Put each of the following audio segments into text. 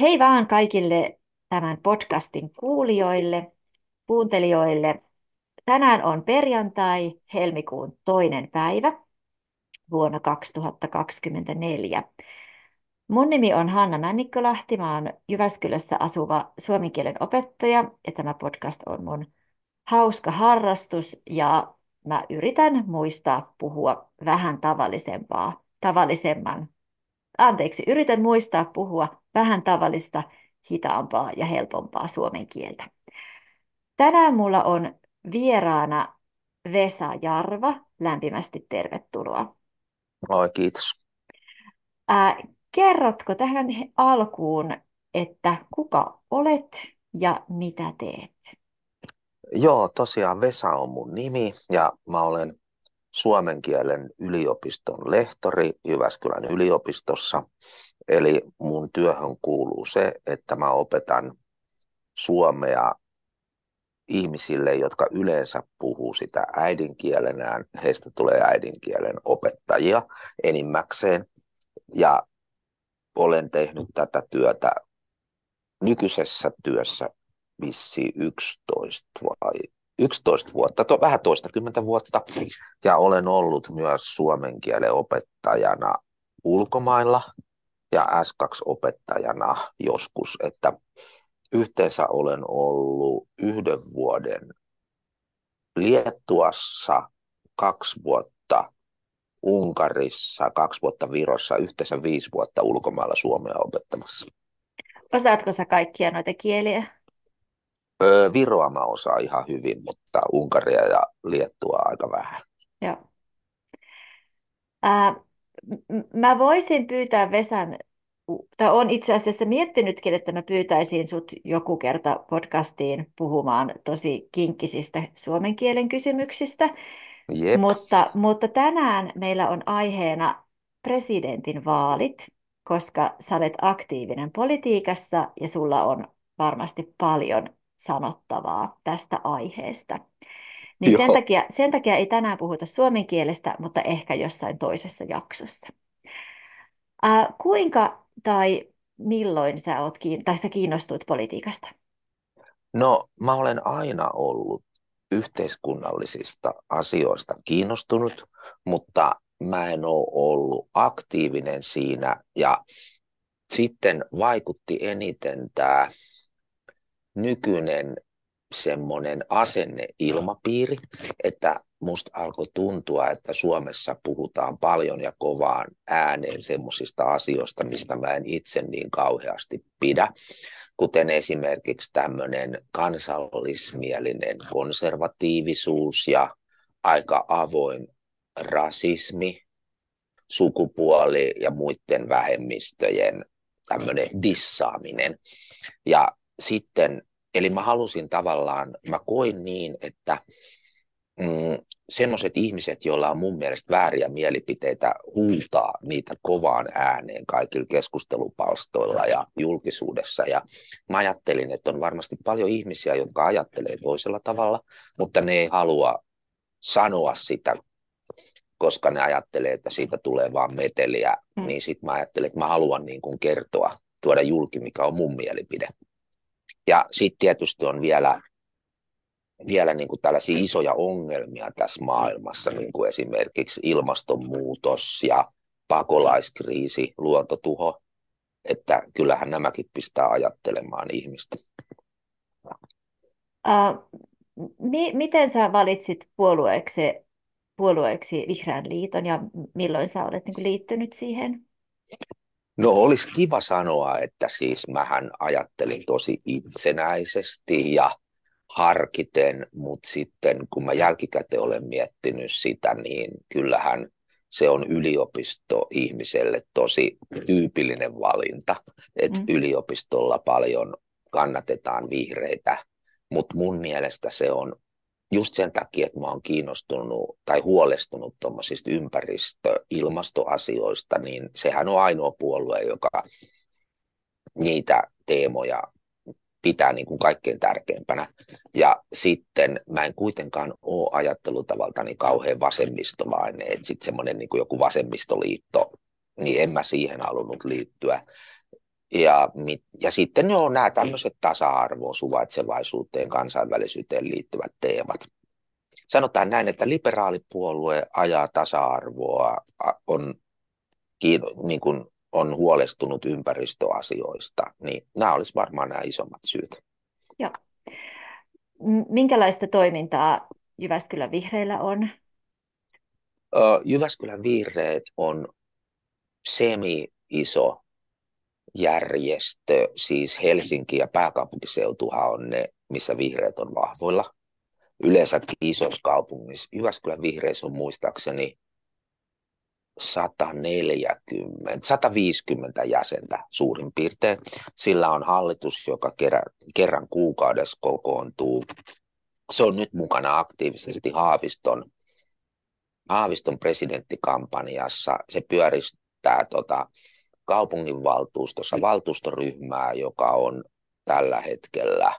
Hei vaan kaikille tämän podcastin kuulijoille, kuuntelijoille. Tänään on perjantai, helmikuun toinen päivä vuonna 2024. Mun nimi on Hanna Männikkölahti, mä oon Jyväskylässä asuva suomen kielen opettaja ja tämä podcast on mun hauska harrastus ja mä yritän muistaa puhua vähän tavallisempaa, tavallisemman anteeksi, yritän muistaa puhua vähän tavallista, hitaampaa ja helpompaa suomen kieltä. Tänään mulla on vieraana Vesa Jarva. Lämpimästi tervetuloa. Oi, kiitos. Ää, kerrotko tähän alkuun, että kuka olet ja mitä teet? Joo, tosiaan Vesa on mun nimi ja mä olen suomen kielen yliopiston lehtori Jyväskylän yliopistossa. Eli mun työhön kuuluu se, että mä opetan suomea ihmisille, jotka yleensä puhuu sitä äidinkielenään. Heistä tulee äidinkielen opettajia enimmäkseen. Ja olen tehnyt tätä työtä nykyisessä työssä vissi 11 vai 11 vuotta, to, vähän toistakymmentä vuotta, ja olen ollut myös suomen kielen opettajana ulkomailla ja S2-opettajana joskus, että yhteensä olen ollut yhden vuoden Liettuassa, kaksi vuotta Unkarissa, kaksi vuotta Virossa, yhteensä viisi vuotta ulkomailla suomea opettamassa. Osaatko sä kaikkia noita kieliä? Öö, Viroa mä osaan ihan hyvin, mutta Unkaria ja Liettua aika vähän. Joo. Ää, mä voisin pyytää Vesan, tai on itse asiassa miettinytkin, että mä pyytäisin sut joku kerta podcastiin puhumaan tosi kinkkisistä suomen kielen kysymyksistä. Jep. Mutta, mutta tänään meillä on aiheena presidentin vaalit, koska sä olet aktiivinen politiikassa ja sulla on varmasti paljon sanottavaa tästä aiheesta. Niin sen takia, sen takia ei tänään puhuta suomen kielestä, mutta ehkä jossain toisessa jaksossa. Ää, kuinka tai milloin sä, oot kiin- tai sä kiinnostuit politiikasta? No, mä olen aina ollut yhteiskunnallisista asioista kiinnostunut, mutta mä en ole ollut aktiivinen siinä. Ja sitten vaikutti eniten tämä nykyinen semmoinen asenneilmapiiri, että musta alkoi tuntua, että Suomessa puhutaan paljon ja kovaan ääneen semmoisista asioista, mistä mä en itse niin kauheasti pidä, kuten esimerkiksi tämmöinen kansallismielinen konservatiivisuus ja aika avoin rasismi, sukupuoli ja muiden vähemmistöjen tämmöinen dissaaminen. Ja sitten Eli mä halusin tavallaan, mä koin niin, että mm, semmoiset ihmiset, joilla on mun mielestä vääriä mielipiteitä, huutaa niitä kovaan ääneen kaikilla keskustelupalstoilla ja julkisuudessa. Ja mä ajattelin, että on varmasti paljon ihmisiä, jotka ajattelee toisella tavalla, mutta ne ei halua sanoa sitä, koska ne ajattelee, että siitä tulee vaan meteliä. Mm. Niin sitten mä ajattelin, että mä haluan niin kuin kertoa, tuoda julki, mikä on mun mielipide. Ja sitten tietysti on vielä, vielä niin kuin tällaisia isoja ongelmia tässä maailmassa, niin kuin esimerkiksi ilmastonmuutos ja pakolaiskriisi, luontotuho, että kyllähän nämäkin pistää ajattelemaan ihmistä. Uh, mi- miten sä valitsit puolueeksi, puolueeksi Vihreän liiton ja milloin sä olet niin kuin liittynyt siihen? No olisi kiva sanoa, että siis mähän ajattelin tosi itsenäisesti ja harkiten, mutta sitten kun mä jälkikäteen olen miettinyt sitä, niin kyllähän se on yliopisto ihmiselle tosi tyypillinen valinta, että mm. yliopistolla paljon kannatetaan vihreitä, mutta mun mielestä se on just sen takia, että mä oon kiinnostunut tai huolestunut tuommoisista ympäristö- ilmastoasioista, niin sehän on ainoa puolue, joka niitä teemoja pitää niin kuin kaikkein tärkeimpänä. Ja sitten mä en kuitenkaan ole ajattelutavaltani kauhean vasemmistolainen, että sitten semmoinen niin kuin joku vasemmistoliitto, niin en mä siihen halunnut liittyä. Ja, ja sitten on nämä tämmöiset tasa-arvoon, suvaitsevaisuuteen, kansainvälisyyteen liittyvät teemat. Sanotaan näin, että liberaalipuolue ajaa tasa-arvoa, on, niin kuin, on huolestunut ympäristöasioista, niin nämä olisivat varmaan nämä isommat syyt. Joo. Minkälaista toimintaa Jyväskylän vihreillä on? Jyväskylän vihreät on semi-iso järjestö, siis Helsinki ja pääkaupunkiseutuhan on ne, missä vihreät on vahvoilla. Yleensä isossa kaupungissa. Jyväskylän vihreissä on muistaakseni 140, 150 jäsentä suurin piirtein. Sillä on hallitus, joka kerran, kerran kuukaudessa kokoontuu. Se on nyt mukana aktiivisesti Haaviston, Haaviston presidenttikampanjassa. Se pyöristää tota, kaupunginvaltuustossa valtuustoryhmää, joka on tällä hetkellä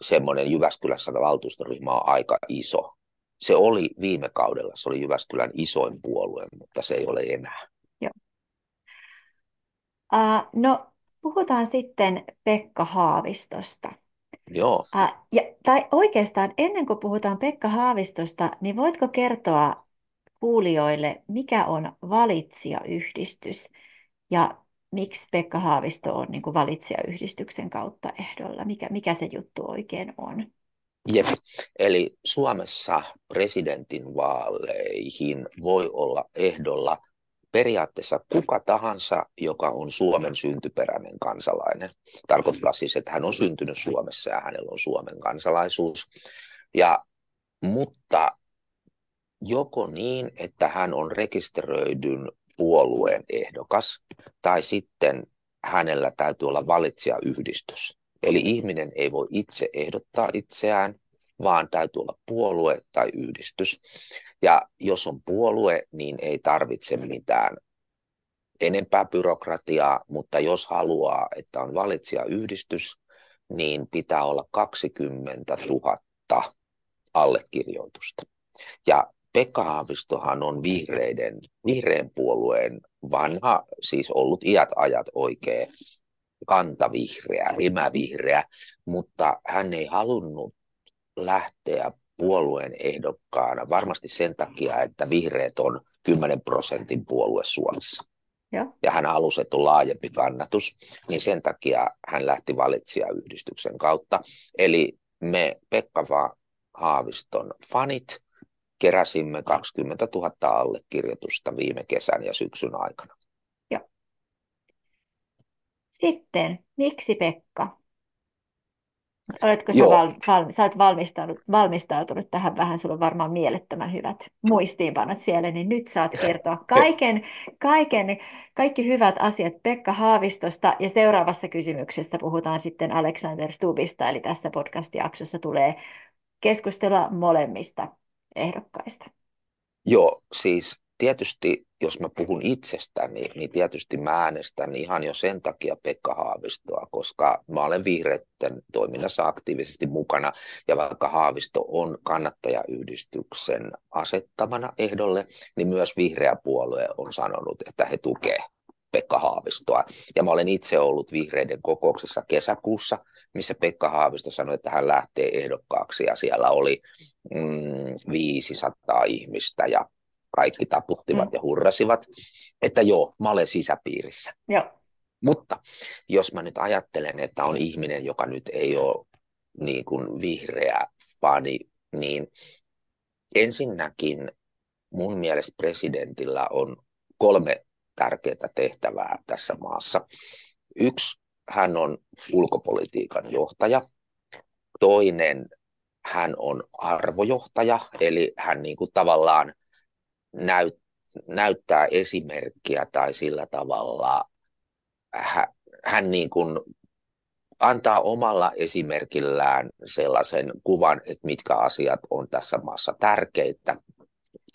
semmoinen Jyväskylässä valtuustoryhmä on aika iso. Se oli viime kaudella, se oli Jyväskylän isoin puolue, mutta se ei ole enää. Joo. Uh, no, puhutaan sitten Pekka Haavistosta. Joo. Uh, ja, tai oikeastaan ennen kuin puhutaan Pekka Haavistosta, niin voitko kertoa kuulijoille, mikä on valitsijayhdistys ja miksi Pekka Haavisto on niin kuin valitsijayhdistyksen kautta ehdolla? Mikä, mikä se juttu oikein on? Jep. Eli Suomessa presidentin vaaleihin voi olla ehdolla periaatteessa kuka tahansa, joka on Suomen syntyperäinen kansalainen. Tarkoittaa siis, että hän on syntynyt Suomessa ja hänellä on Suomen kansalaisuus. Ja, mutta joko niin, että hän on rekisteröidyn puolueen ehdokas, tai sitten hänellä täytyy olla valitsijayhdistys. Eli ihminen ei voi itse ehdottaa itseään, vaan täytyy olla puolue tai yhdistys. Ja jos on puolue, niin ei tarvitse mitään enempää byrokratiaa, mutta jos haluaa, että on valitsijayhdistys, niin pitää olla 20 000 allekirjoitusta. Ja Pekka Haavistohan on vihreiden, vihreän puolueen vanha, siis ollut iät ajat oikein kantavihreä, emävihreä, mutta hän ei halunnut lähteä puolueen ehdokkaana varmasti sen takia, että vihreät on 10 prosentin puolue Suomessa. Ja, ja hän halusi, että on laajempi kannatus, niin sen takia hän lähti valitsijayhdistyksen kautta. Eli me Pekka Haaviston fanit keräsimme 20 000 allekirjoitusta viime kesän ja syksyn aikana. Joo. Sitten, miksi Pekka? Oletko sä, val, val, sä olet valmistautunut, valmistautunut tähän vähän, sulla on varmaan mielettömän hyvät muistiinpanot siellä, niin nyt saat kertoa kaiken, kaiken, kaikki hyvät asiat Pekka Haavistosta ja seuraavassa kysymyksessä puhutaan sitten Alexander Stubista, eli tässä podcast-jaksossa tulee keskustelua molemmista ehdokkaista? Joo, siis tietysti jos mä puhun itsestäni, niin tietysti mä äänestän ihan jo sen takia Pekka Haavistoa, koska mä olen vihreiden toiminnassa aktiivisesti mukana, ja vaikka Haavisto on kannattajayhdistyksen asettamana ehdolle, niin myös vihreä puolue on sanonut, että he tukevat Pekka Haavistoa. Ja mä olen itse ollut vihreiden kokouksessa kesäkuussa, missä Pekka Haavisto sanoi, että hän lähtee ehdokkaaksi, ja siellä oli mm, 500 ihmistä, ja kaikki taputtivat mm. ja hurrasivat, että joo, mä olen sisäpiirissä. Joo. Mutta jos mä nyt ajattelen, että on ihminen, joka nyt ei ole niin kuin vihreä fani, niin ensinnäkin mun mielestä presidentillä on kolme tärkeää tehtävää tässä maassa. Yksi, hän on ulkopolitiikan johtaja. Toinen, hän on arvojohtaja, eli hän niin kuin tavallaan näyt, näyttää esimerkkiä tai sillä tavalla hän, hän niin kuin antaa omalla esimerkillään sellaisen kuvan, että mitkä asiat on tässä maassa tärkeitä,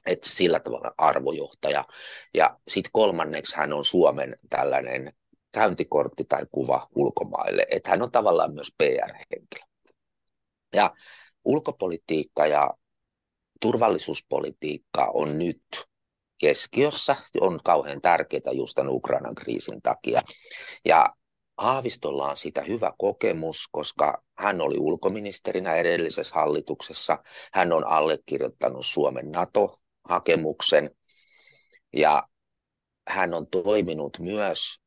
että sillä tavalla arvojohtaja. Ja sitten kolmanneksi hän on Suomen tällainen käyntikortti tai kuva ulkomaille, että hän on tavallaan myös PR-henkilö. Ja ulkopolitiikka ja turvallisuuspolitiikka on nyt keskiössä, on kauhean tärkeää just tämän Ukrainan kriisin takia. Ja Haavistolla on sitä hyvä kokemus, koska hän oli ulkoministerinä edellisessä hallituksessa. Hän on allekirjoittanut Suomen NATO-hakemuksen ja hän on toiminut myös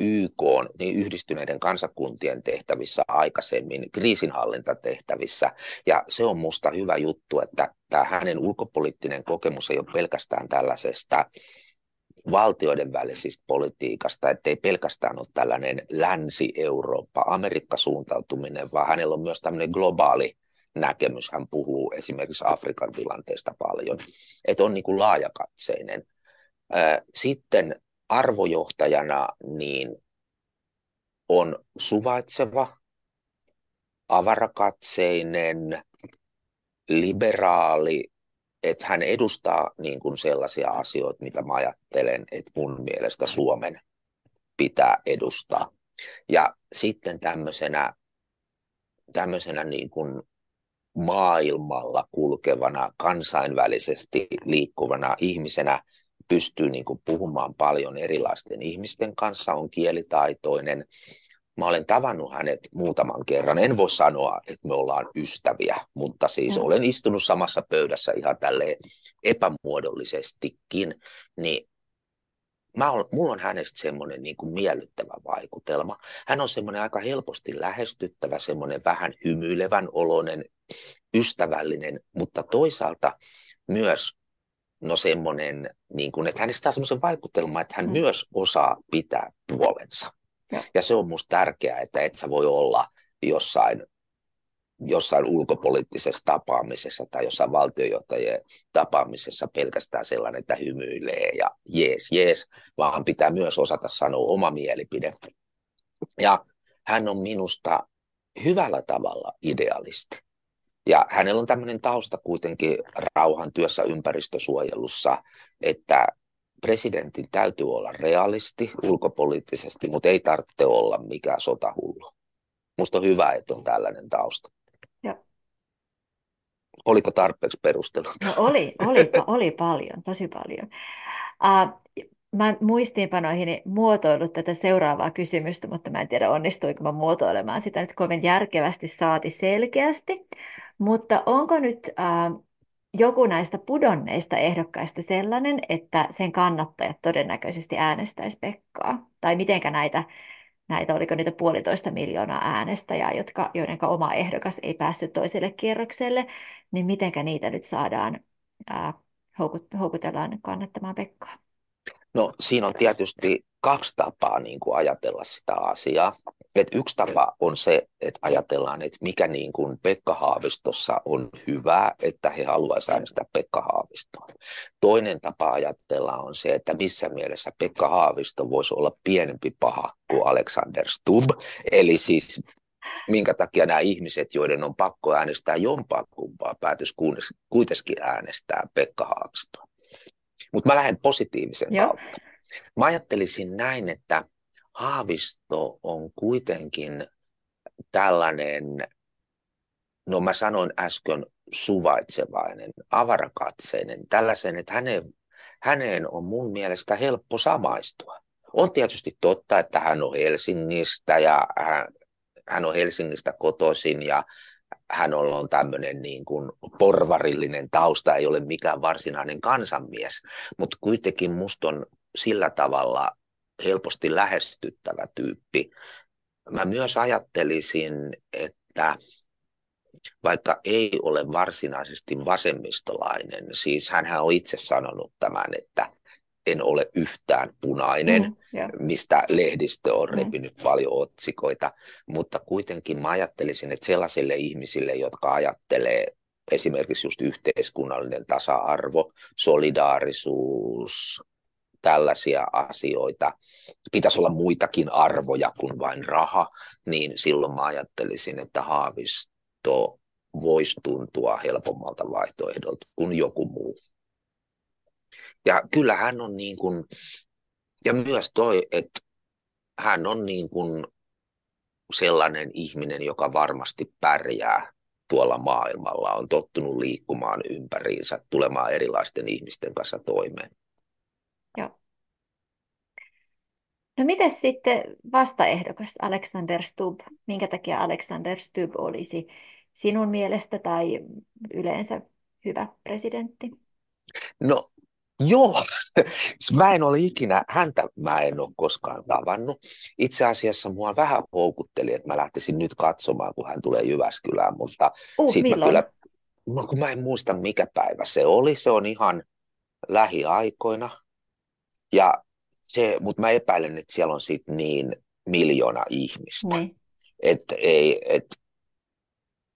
YK, niin yhdistyneiden kansakuntien tehtävissä aikaisemmin, kriisinhallintatehtävissä. Ja se on musta hyvä juttu, että tämä hänen ulkopoliittinen kokemus ei ole pelkästään tällaisesta valtioiden välisistä politiikasta, ettei pelkästään ole tällainen Länsi-Eurooppa, Amerikka-suuntautuminen, vaan hänellä on myös tämmöinen globaali näkemys. Hän puhuu esimerkiksi Afrikan tilanteesta paljon, että on niin kuin laajakatseinen. Sitten arvojohtajana niin on suvaitseva, avarakatseinen, liberaali, että hän edustaa niin kuin sellaisia asioita, mitä mä ajattelen, että mun mielestä Suomen pitää edustaa. Ja sitten tämmöisenä, tämmöisenä niin kuin maailmalla kulkevana, kansainvälisesti liikkuvana ihmisenä pystyy niin kuin puhumaan paljon erilaisten ihmisten kanssa, on kielitaitoinen. Mä olen tavannut hänet muutaman kerran. En voi sanoa, että me ollaan ystäviä, mutta siis mm. olen istunut samassa pöydässä ihan tälle epämuodollisestikin. Niin mä olen, mulla on hänestä semmoinen niin kuin miellyttävä vaikutelma. Hän on semmoinen aika helposti lähestyttävä, semmoinen vähän hymyilevän oloinen, ystävällinen, mutta toisaalta myös no semmoinen, niin kuin, että hänestä saa semmoisen vaikutelman, että hän mm. myös osaa pitää puolensa. Ja, ja se on minusta tärkeää, että et sä voi olla jossain, jossain ulkopoliittisessa tapaamisessa tai jossain valtiojohtajien tapaamisessa pelkästään sellainen, että hymyilee ja jees, jees, vaan pitää myös osata sanoa oma mielipide. Ja hän on minusta hyvällä tavalla idealisti. Ja hänellä on tämmöinen tausta kuitenkin rauhan työssä ympäristösuojelussa, että presidentin täytyy olla realisti ulkopoliittisesti, mutta ei tarvitse olla mikään sotahullu. Musta on hyvä, että on tällainen tausta. Ja. Oliko tarpeeksi perustelu? No oli, oli, oli paljon, tosi paljon. Uh, mä muistiinpanoihin muotoillut tätä seuraavaa kysymystä, mutta mä en tiedä onnistuiko mä muotoilemaan sitä nyt kovin järkevästi saati selkeästi. Mutta onko nyt äh, joku näistä pudonneista ehdokkaista sellainen, että sen kannattajat todennäköisesti äänestäisi Pekkaa? Tai mitenkä näitä, näitä oliko niitä puolitoista miljoonaa äänestäjää, jotka, joiden oma ehdokas ei päässyt toiselle kierrokselle, niin mitenkä niitä nyt saadaan, äh, houkutellaan kannattamaan Pekkaa? No siinä on tietysti kaksi tapaa niin kuin ajatella sitä asiaa. Et yksi tapa on se, että ajatellaan, että mikä niin kuin Pekka Haavistossa on hyvää, että he haluaisivat äänestää Pekka Haavistoa. Toinen tapa ajatella on se, että missä mielessä Pekka Haavisto voisi olla pienempi paha kuin Alexander Stubb. Eli siis minkä takia nämä ihmiset, joiden on pakko äänestää jompaa kumpaa, päätös kuitenkin äänestää Pekka Haavistoa. Mutta mä lähden positiivisen Joo. kautta. Mä ajattelisin näin, että Haavisto on kuitenkin tällainen, no mä sanoin äsken suvaitsevainen, avarakatseinen, tällaisen, että hänen, häneen on mun mielestä helppo samaistua. On tietysti totta, että hän on Helsingistä ja hän, hän on Helsingistä kotoisin ja hän on tämmöinen niin kuin porvarillinen tausta, ei ole mikään varsinainen kansanmies, mutta kuitenkin musta on sillä tavalla helposti lähestyttävä tyyppi. Mä myös ajattelisin, että vaikka ei ole varsinaisesti vasemmistolainen, siis hän on itse sanonut tämän, että en ole yhtään punainen, mm, yeah. mistä lehdistö on mm. repinyt mm. paljon otsikoita, mutta kuitenkin mä ajattelisin, että sellaisille ihmisille, jotka ajattelee esimerkiksi just yhteiskunnallinen tasa-arvo, solidaarisuus, tällaisia asioita, pitäisi olla muitakin arvoja kuin vain raha, niin silloin mä ajattelisin, että Haavisto voisi tuntua helpommalta vaihtoehdolta kuin joku muu. Ja kyllä hän on niin kuin, ja myös toi, että hän on niin kuin sellainen ihminen, joka varmasti pärjää tuolla maailmalla, on tottunut liikkumaan ympäriinsä, tulemaan erilaisten ihmisten kanssa toimeen. Joo. No miten sitten vastaehdokas Alexander Stubb? Minkä takia Alexander Stubb olisi sinun mielestä tai yleensä hyvä presidentti? No Joo, mä en ole ikinä, häntä mä en ole koskaan tavannut. Itse asiassa mua vähän houkutteli, että mä lähtisin nyt katsomaan, kun hän tulee Jyväskylään, mutta uh, sit mä kyllä, no, kun mä en muista mikä päivä se oli, se on ihan lähiaikoina. Ja se, mutta mä epäilen, että siellä on sitten niin miljoona ihmistä. Niin. Että ei, et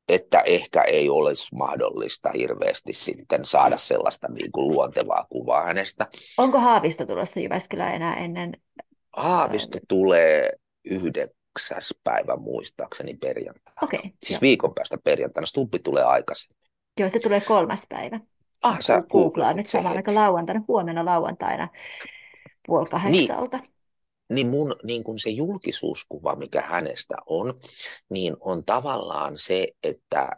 että ehkä ei olisi mahdollista hirveästi sitten saada sellaista niin kuin luontevaa kuvaa hänestä. Onko Haavisto tulossa Jyväskylään enää ennen? Haavisto tulee yhdeksäs päivä muistaakseni perjantaina. Okay, siis jo. viikon päästä perjantaina. Stuppi tulee aikaisemmin. Joo, se tulee kolmas päivä. Ah, sä googlaan nyt samaan aikaan lauantaina, huomenna lauantaina puoli kahdeksalta. Niin niin mun niin kun se julkisuuskuva, mikä hänestä on, niin on tavallaan se, että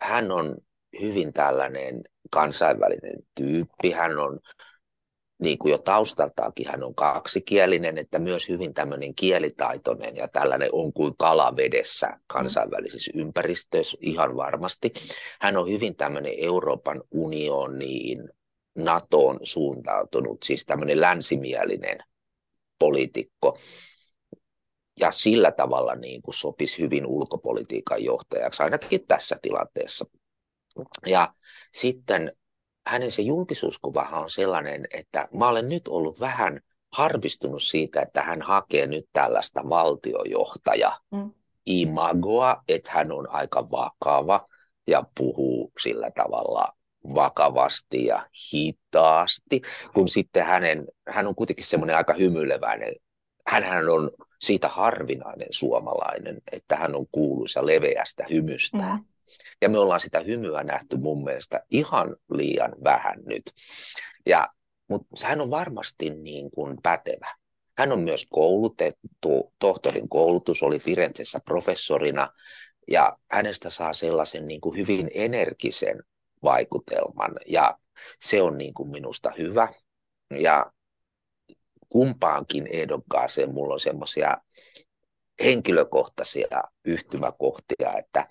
hän on hyvin tällainen kansainvälinen tyyppi, hän on niin kuin jo taustaltaakin hän on kaksikielinen, että myös hyvin tämmöinen kielitaitoinen ja tällainen on kuin kalavedessä kansainvälisissä ympäristöissä ihan varmasti. Hän on hyvin tämmöinen Euroopan unioniin, NATOon suuntautunut, siis tämmöinen länsimielinen poliitikko. Ja sillä tavalla niin kuin sopisi hyvin ulkopolitiikan johtajaksi, ainakin tässä tilanteessa. Ja sitten hänen se julkisuuskuvahan on sellainen, että mä olen nyt ollut vähän harvistunut siitä, että hän hakee nyt tällaista valtiojohtaja mm. imagoa, että hän on aika vakava ja puhuu sillä tavalla vakavasti ja hitaasti, kun sitten hänen, hän on kuitenkin semmoinen aika hymyileväinen. Hänhän on siitä harvinainen suomalainen, että hän on kuuluisa leveästä hymystä. Mm. Ja me ollaan sitä hymyä nähty mun mielestä ihan liian vähän nyt. Ja, mutta hän on varmasti niin kuin pätevä. Hän on myös koulutettu, tohtorin koulutus oli Firenzessä professorina, ja hänestä saa sellaisen niin kuin hyvin energisen vaikutelman. Ja se on niin kuin minusta hyvä. Ja kumpaankin ehdokkaaseen mulla on semmoisia henkilökohtaisia yhtymäkohtia, että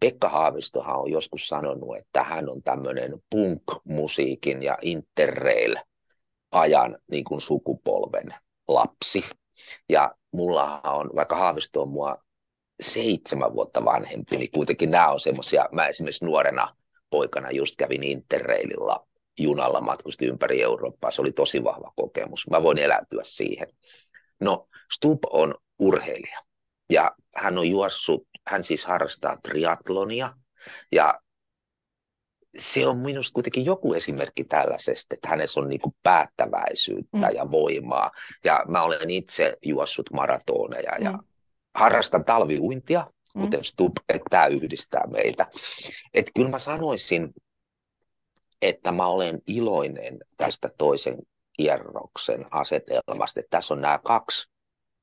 Pekka Haavistohan on joskus sanonut, että hän on tämmöinen punk-musiikin ja interrail-ajan niin kuin sukupolven lapsi. Ja mulla on, vaikka Haavisto on mua seitsemän vuotta vanhempi, niin kuitenkin nämä on semmoisia, mä esimerkiksi nuorena poikana just kävin Interraililla junalla matkusti ympäri Eurooppaa, se oli tosi vahva kokemus. Mä voin eläytyä siihen. No, Stub on urheilija ja hän on juossut, hän siis harrastaa triatlonia ja se on minusta kuitenkin joku esimerkki tällaisesta, että hänessä on niin päättäväisyyttä mm. ja voimaa. Ja mä olen itse juossut maratoneja ja mm harrastan talviuintia, mm. kuten Stub, että tämä yhdistää meitä. Että kyllä mä sanoisin, että mä olen iloinen tästä toisen kierroksen asetelmasta. Että tässä on nämä kaksi,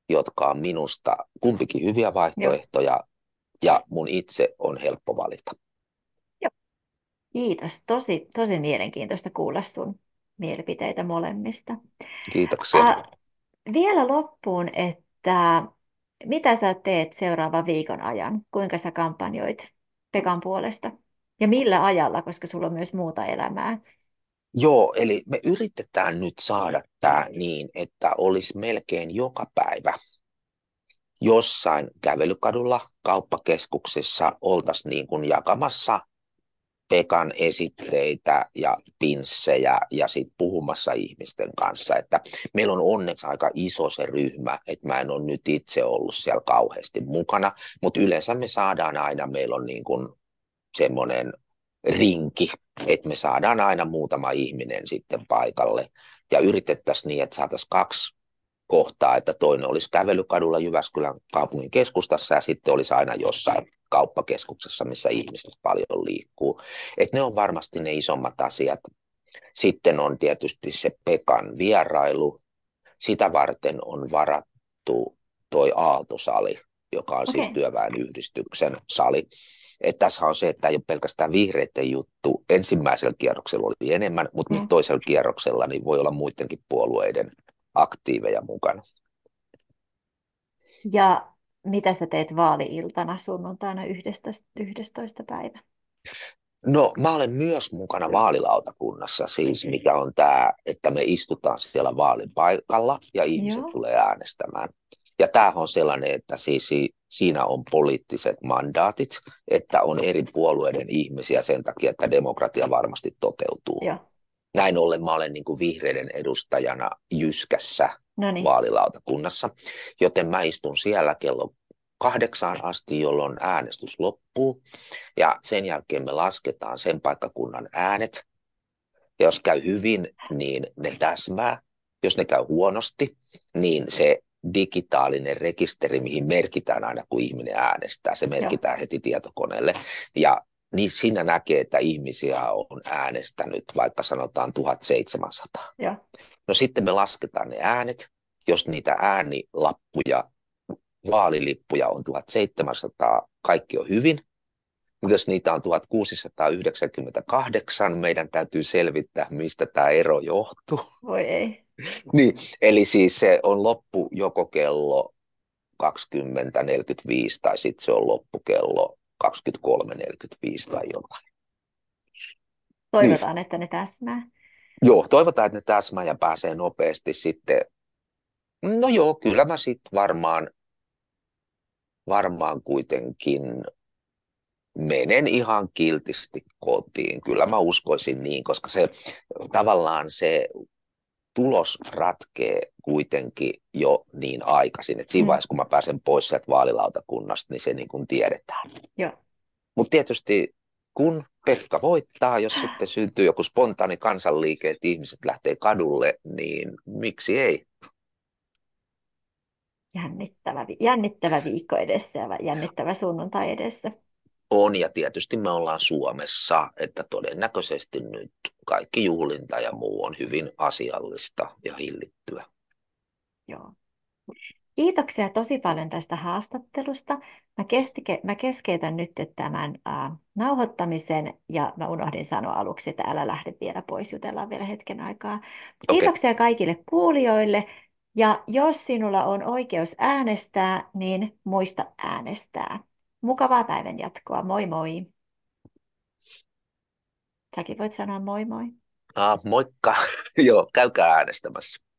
jotka on minusta kumpikin hyviä vaihtoehtoja, Joo. ja mun itse on helppo valita. Joo. Kiitos. Tosi, tosi mielenkiintoista kuulla sun mielipiteitä molemmista. Kiitoksia. Äh, vielä loppuun, että mitä sä teet seuraavan viikon ajan? Kuinka sä kampanjoit Pekan puolesta? Ja millä ajalla, koska sulla on myös muuta elämää? Joo, eli me yritetään nyt saada tämä niin, että olisi melkein joka päivä jossain kävelykadulla, kauppakeskuksessa oltaisiin niin kuin jakamassa Pekan esitteitä ja pinssejä ja sitten puhumassa ihmisten kanssa. Että meillä on onneksi aika iso se ryhmä, että mä en ole nyt itse ollut siellä kauheasti mukana, mutta yleensä me saadaan aina, meillä on niin kuin semmoinen rinki, että me saadaan aina muutama ihminen sitten paikalle ja yritettäisiin niin, että saataisiin kaksi kohtaa, että toinen olisi kävelykadulla Jyväskylän kaupungin keskustassa ja sitten olisi aina jossain kauppakeskuksessa, missä ihmiset paljon liikkuu. Et ne on varmasti ne isommat asiat. Sitten on tietysti se Pekan vierailu. Sitä varten on varattu toi Aaltosali, joka on okay. siis työväenyhdistyksen sali. että tässä on se, että ei ole pelkästään vihreiden juttu. Ensimmäisellä kierroksella oli enemmän, mutta Mm. nyt toisella kierroksella niin voi olla muidenkin puolueiden aktiiveja mukana. Ja mitä sä teet vaali-iltana sunnuntaina 11. 11. päivä? No, mä olen myös mukana vaalilautakunnassa, siis mikä on tämä, että me istutaan siellä vaalin paikalla ja ihmiset Joo. tulee äänestämään. Ja tämähän on sellainen, että siis si- siinä on poliittiset mandaatit, että on eri puolueiden ihmisiä sen takia, että demokratia varmasti toteutuu. Joo. Näin ollen mä olen niin kuin vihreiden edustajana Jyskässä No niin, vaalilautakunnassa, joten mä istun siellä kello kahdeksaan asti, jolloin äänestys loppuu, ja sen jälkeen me lasketaan sen paikkakunnan äänet, ja jos käy hyvin, niin ne täsmää, jos ne käy huonosti, niin se digitaalinen rekisteri, mihin merkitään aina, kun ihminen äänestää, se merkitään heti tietokoneelle, ja niin siinä näkee, että ihmisiä on äänestänyt vaikka sanotaan 1700. joo. No sitten me lasketaan ne äänet, jos niitä äänilappuja, vaalilippuja on 1700, kaikki on hyvin. Mutta jos niitä on 1698, meidän täytyy selvittää, mistä tämä ero johtuu. Voi ei. Niin, eli siis se on loppu joko kello 20.45 tai sitten se on loppu kello 23.45 tai jotain. Toivotaan, että ne täsmää. Joo, toivotaan, että ne täsmää ja pääsee nopeasti sitten. No joo, kyllä mä sitten varmaan, varmaan kuitenkin menen ihan kiltisti kotiin. Kyllä mä uskoisin niin, koska se tavallaan se tulos ratkee kuitenkin jo niin aikaisin, että siinä Mm. vaiheessa, kun mä pääsen pois sieltä vaalilautakunnasta, niin se niin kuin tiedetään. Joo. Mutta tietysti kun Pekka voittaa, jos sitten syntyy joku spontaani kansanliike, että ihmiset lähtee kadulle, niin miksi ei? Jännittävä, jännittävä viikko edessä ja jännittävä sunnuntai edessä. On, ja tietysti me ollaan Suomessa, että todennäköisesti nyt kaikki juhlinta ja muu on hyvin asiallista ja hillittyä. Joo. Kiitoksia tosi paljon tästä haastattelusta. Mä, keske, mä keskeytän nyt tämän äh, nauhoittamisen ja mä unohdin sanoa aluksi, että älä lähde vielä pois, jutellaan vielä hetken aikaa. Kiitoksia kaikille kuulijoille ja jos sinulla on oikeus äänestää, niin muista äänestää. Mukavaa päivän jatkoa. Moi moi. Säkin voit sanoa moi moi. Ah, moikka! Joo, käykää äänestämässä.